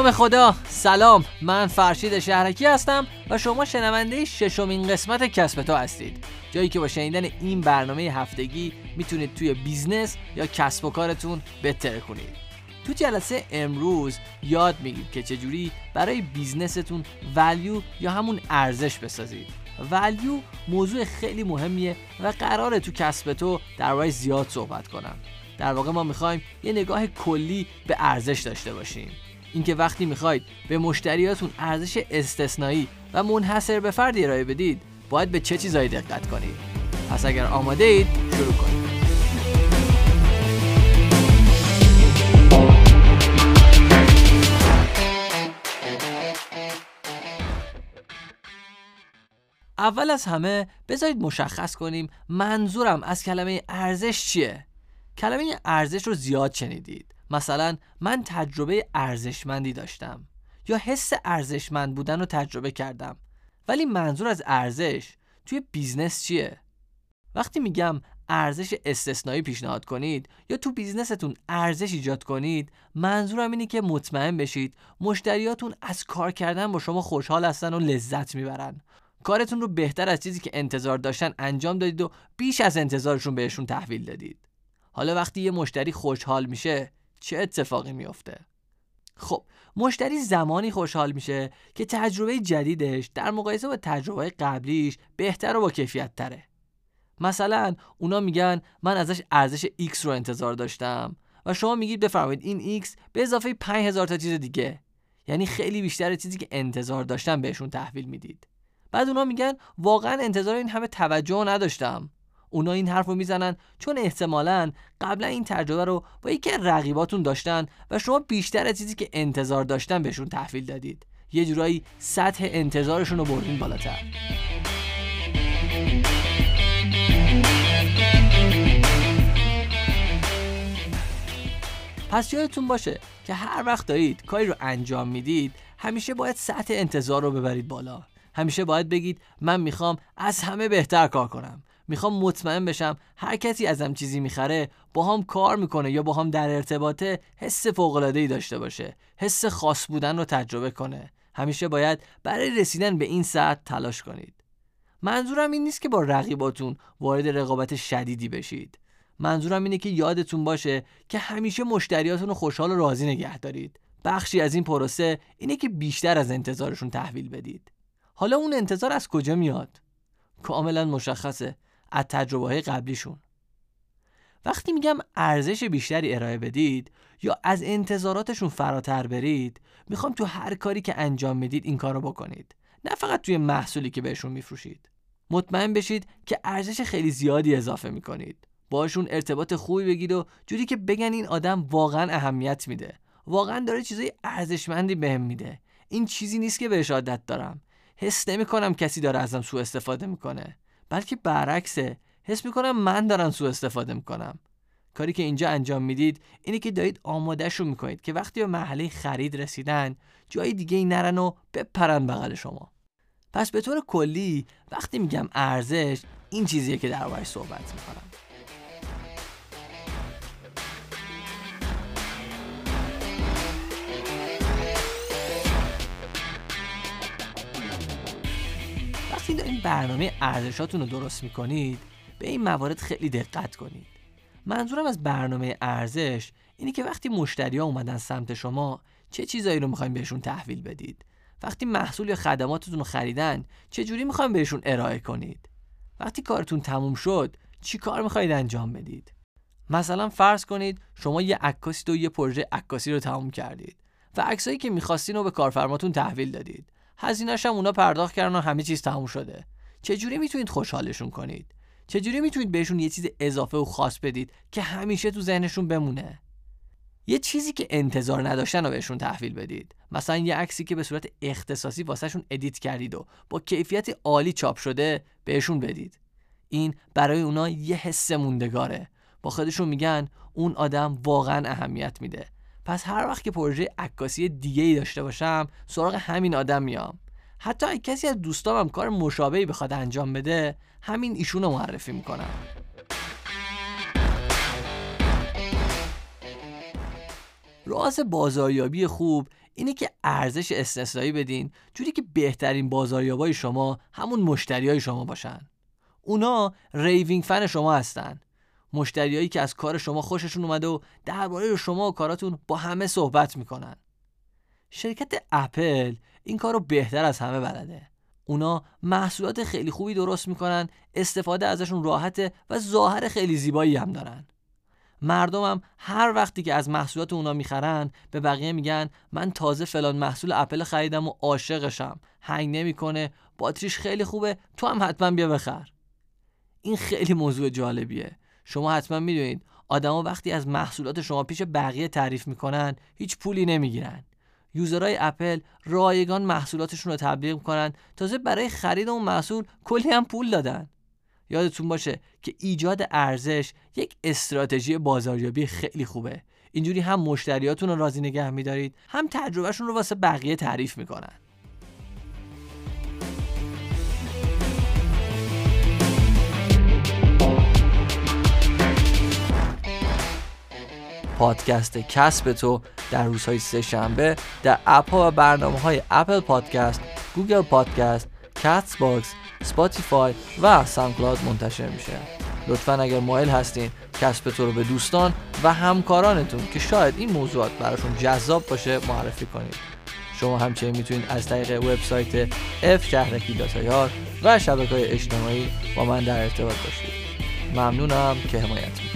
نام خدا. سلام. من فرشید شهرکی هستم و شما شنونده ششمین قسمت کسب تو هستید. جایی که با شنیدن این برنامه هفتگی می‌تونید توی business یا کسب و کارتون بهتر کنید. تو جلسه امروز یاد میگیم که چجوری برای business تون value یا همون ارزش بسازید. value موضوع خیلی مهمیه و قراره تو کسب تو در زیاد صحبت کنم. در واقع ما می‌خوایم یه نگاه کلی به ارزش داشته باشیم. اینکه وقتی می‌خواید به مشتریاتون ارزش استثنایی و منحصر به فردی ارائه بدید باید به چه چیزایی دقت کنید؟ پس اگر آماده اید شروع کنید اول از همه بذارید مشخص کنیم منظورم از کلمه ارزش چیه. کلمه ارزش رو زیاد شنیدید. مثلا من تجربه ارزشمندی داشتم یا حس ارزشمند بودن رو تجربه کردم. ولی منظور از ارزش توی business چیه؟ وقتی میگم ارزش استثنایی پیشنهاد کنید یا تو business تون ارزش ایجاد کنید منظورم اینه که مطمئن بشید مشتریاتون از کار کردن با شما خوشحال هستن و لذت می‌برن. کارتون رو بهتر از چیزی که انتظار داشتن انجام دادید و بیش از انتظارشون بهشون تحویل دادید. حالا وقتی یه مشتری خوشحال میشه چه اتفاقی میافته؟ خب مشتری زمانی خوشحال میشه که تجربه جدیدش در مقایسه با تجربه قبلیش بهتر و با کیفیت تره مثلا اونا میگن من ازش ارزش X رو انتظار داشتم و شما میگید بفرمایید این X به اضافه 5000 تا چیز دیگه. یعنی خیلی بیشتر چیزی که انتظار داشتم بهشون تحویل می‌دید. بعد اونا میگن واقعا انتظار این همه توجه نداشتم. اونا این حرف رو می‌زنن چون احتمالا قبلا این تجربه رو با یکی رقیباتون داشتن و شما بیشتر از چیزی که انتظار داشتن بهشون تحویل دادید. یه جورایی سطح انتظارشون رو بردین بالاتر. پس یادتون باشه که هر وقت دارید کاری رو انجام می‌دید همیشه باید سطح انتظار رو ببرید بالا. همیشه باید بگید من می‌خوام از همه بهتر کار کنم. می‌خوام مطمئن بشم هر کسی ازم چیزی می‌خره با کار می‌کنه یا با در ارتباطه حس ای داشته باشه حس خاص بودن رو تجربه کنه. همیشه باید برای رسیدن به این سطح تلاش کنید. منظورم این نیست که با رقیباتون وارد رقابت شدیدی بشید. منظورم اینه که یادتون باشه که همیشه مشتریاتون رو خوشحال و راضی نگه دارید. بخشی از این پروسه اینه که بیشتر از انتظارشون تحویل بدید. حالا اون انتظار از کجا میاد؟ کاملا مشخصه. از تجربه های قبلیشون. وقتی میگم ارزش بیشتری ارائه بدید یا از انتظاراتشون فراتر برید می‌خوام تو هر کاری که انجام می‌دید این کارو بکنید. نه فقط توی محصولی که بهشون میفروشید. مطمئن بشید که ارزش خیلی زیادی اضافه می‌کنید. باشون ارتباط خوبی بگید و جوری که بگن این آدم واقعا اهمیت میده. واقعا داره چیزای ارزشمندی بهم میده. این چیزی نیست که بهش عادت دارم. حس نمی‌کنم کسی داره ازم سوء استفاده می‌کنه. بلکه برعکسه. حس می‌کنم من دارم سوء استفاده می‌کنم. کاری که اینجا انجام می‌دید اینه که دارید آمادهش رو می‌کنید که وقتی به محله خرید رسیدن جای دیگه ای نرن و بپرن بغل شما. پس به طور کلی وقتی میگم ارزش این چیزیه که در صحبت می‌کنم. وقتی دارین برنامه ارزشاتون رو درست می‌کنید به این موارد خیلی دقت کنید. منظورم از برنامه ارزش اینه که وقتی مشتری ها اومدن سمت شما چه چیزایی رو می‌خوایم بهشون تحویل بدید؟ وقتی محصول یا خدماتتون رو خریدن چه جوری می‌خوایم بهشون ارائه کنید؟ وقتی کارتون تموم شد چی کار می‌خواید انجام بدید؟ مثلا فرض کنید شما یه عکاسی و یه پروژه عکاسی رو تموم کردید و عکسایی که می‌خواستین رو به کارفرماتون تحویل دادید. هزینه‌ش هم اونا پرداخت کردن و همه چیز تموم شده. چجوری می‌تونید خوشحالشون کنید؟ چجوری می‌تونید بهشون یه چیز اضافه و خاص بدید که همیشه تو ذهنشون بمونه؟ یه چیزی که انتظار نداشتن رو بهشون تحویل بدید. مثلا یه عکسی که به صورت اختصاصی واسهشون ادیت کردید و با کیفیت عالی چاپ شده بهشون بدید. این برای اونا یه حس موندگاره. با خودشون میگن اون آدم واقعا اهمیت میده. پس هر وقت که پروژه عکاسی دیگه ای داشته باشم سراغ همین آدم میام. حتی اگه کسی از دوستامم کار مشابهی بخواد انجام بده همین ایشون رو معرفی می‌کنم. راز بازاریابی خوب اینه که ارزش استثنایی بدین جوری که بهترین بازاریابای شما همون مشتریای شما باشن. اونا raving fan شما هستن. مشتریایی که از کار شما خوششون اومده و درباره شما و کاراتون با همه صحبت می‌کنن. شرکت اپل این کار رو بهتر از همه بلده. اونا محصولات خیلی خوبی درست می‌کنن استفاده ازشون راحته و ظاهر خیلی زیبایی هم دارن. مردمم هر وقتی که از محصولات اونا می‌خرن به بقیه میگن من تازه فلان محصول اپل خریدم و عاشقشم. هنگ نمی‌کنه. باتریش خیلی خوبه. تو هم حتما بیا بخر. این خیلی موضوع جالبیه. شما حتما می‌دونید آدما وقتی از محصولات شما پیش بقیه تعریف می‌کنن هیچ پولی نمی‌گیرن. یوزرهای اپل رایگان محصولاتشون رو تبلیغ می‌کنن تازه برای خرید اون محصول کلی هم پول دادن. یادتون باشه که ایجاد ارزش یک استراتژی بازاریابی خیلی خوبه. اینجوری هم مشتریاتون رو راضی نگه میدارید هم تجربهشون رو واسه بقیه تعریف می‌کنن. پادکست کسب تو در روزهای سه شنبه در اپ ها و برنامه های اپل پادکست، گوگل پادکست، کست باکس، سپاتیفای و ساندکلاد منتشر میشه. لطفا اگر مایل هستین کسب تو رو به دوستان و همکارانتون که شاید این موضوعات براشون جذاب باشه معرفی کنید. شما همچنین می‌تونید از طریق وبسایت F شهرکی dot ir و شبکه های اجتماعی با من در ارتباط باشید. ممنونم که حمایت